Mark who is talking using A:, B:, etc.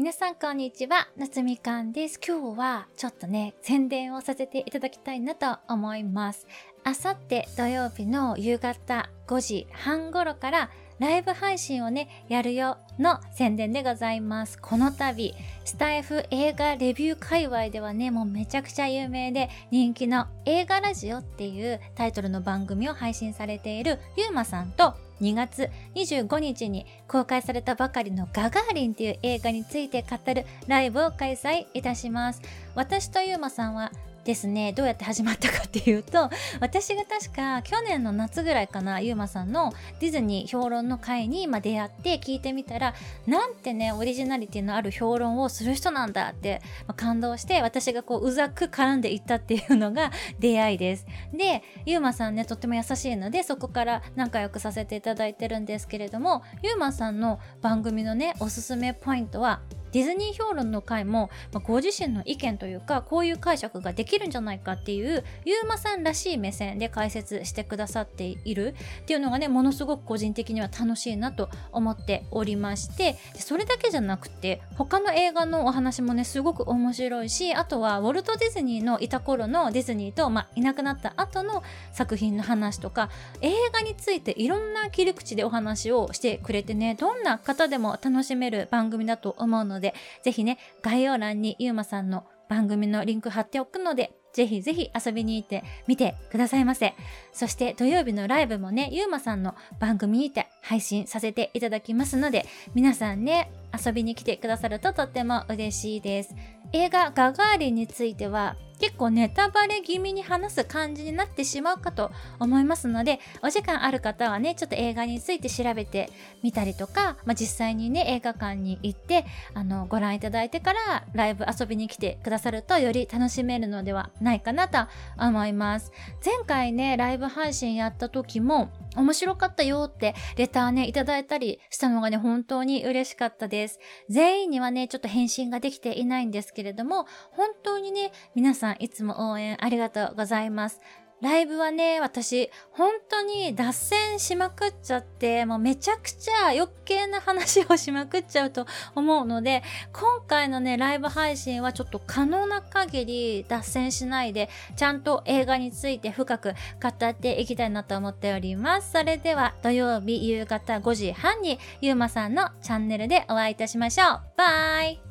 A: 皆さんこんにちは、夏みかんです。今日はちょっとね、宣伝をさせていただきたいなと思います。あさって土曜日の夕方5時半頃からライブ配信をね、やるよの宣伝でございます。この度、スタイフ映画レビュー界隈ではね、もうめちゃくちゃ有名で人気の映画ラジオっていうタイトルの番組を配信されているゆうまさんと2月25日に公開されたばかりのガガーリンっていう映画について語るライブを開催いたします。私とゆうまさんはですね。どうやって始まったかっていうと私が確か去年の夏ぐらいかなゆうまさんのディズニー評論の会にま出会って聞いてみたらなんてねオリジナリティのある評論をする人なんだって、まあ感動して私がこううざく絡んでいったっていうのが 出会いです。でゆうまさんねとっても優しいのでそこから仲良くさせていただいてるんですけれどもゆうまさんの番組のねおすすめポイントはディズニー評論の回も、まあ、ご自身の意見というかこういう解釈ができるんじゃないかっていうゆうまさんらしい目線で解説してくださっているっていうのがねものすごく個人的には楽しいなと思っておりましてそれだけじゃなくて他の映画のお話もねすごく面白いしあとはウォルト・ディズニーのいた頃のディズニーと、まあ、いなくなった後の作品の話とか映画についていろんな切り口でお話をしてくれてねどんな方でも楽しめる番組だと思うのでのでぜひね概要欄にゆうまさんの番組のリンク貼っておくのでぜひぜひ遊びに行ってみてくださいませ。そして土曜日のライブもね、ゆうまさんの番組にて配信させていただきますので、皆さんね、遊びに来てくださるととっても嬉しいです。映画ガガーリンについては結構ネタバレ気味に話す感じになってしまうかと思いますのでお時間ある方はねちょっと映画について調べてみたりとか、まあ、実際にね映画館に行ってあのご覧いただいてからライブ遊びに来てくださるとより楽しめるのではないかなと思います。前回ねライブ配信やった時も面白かったよってレターねいただいたりしたのがね本当に嬉しかったです。全員にはねちょっと返信ができていないんですけれども本当にね皆さんさんいつも応援ありがとうございますライブはね、私、本当に脱線しまくっちゃって、もうめちゃくちゃ余計な話をしまくっちゃうと思うので、今回のね、ライブ配信はちょっと可能な限り脱線しないで、ちゃんと映画について深く語っていきたいなと思っております。それでは土曜日夕方5時半にゆうまさんのチャンネルでお会いいたしましょう。バイ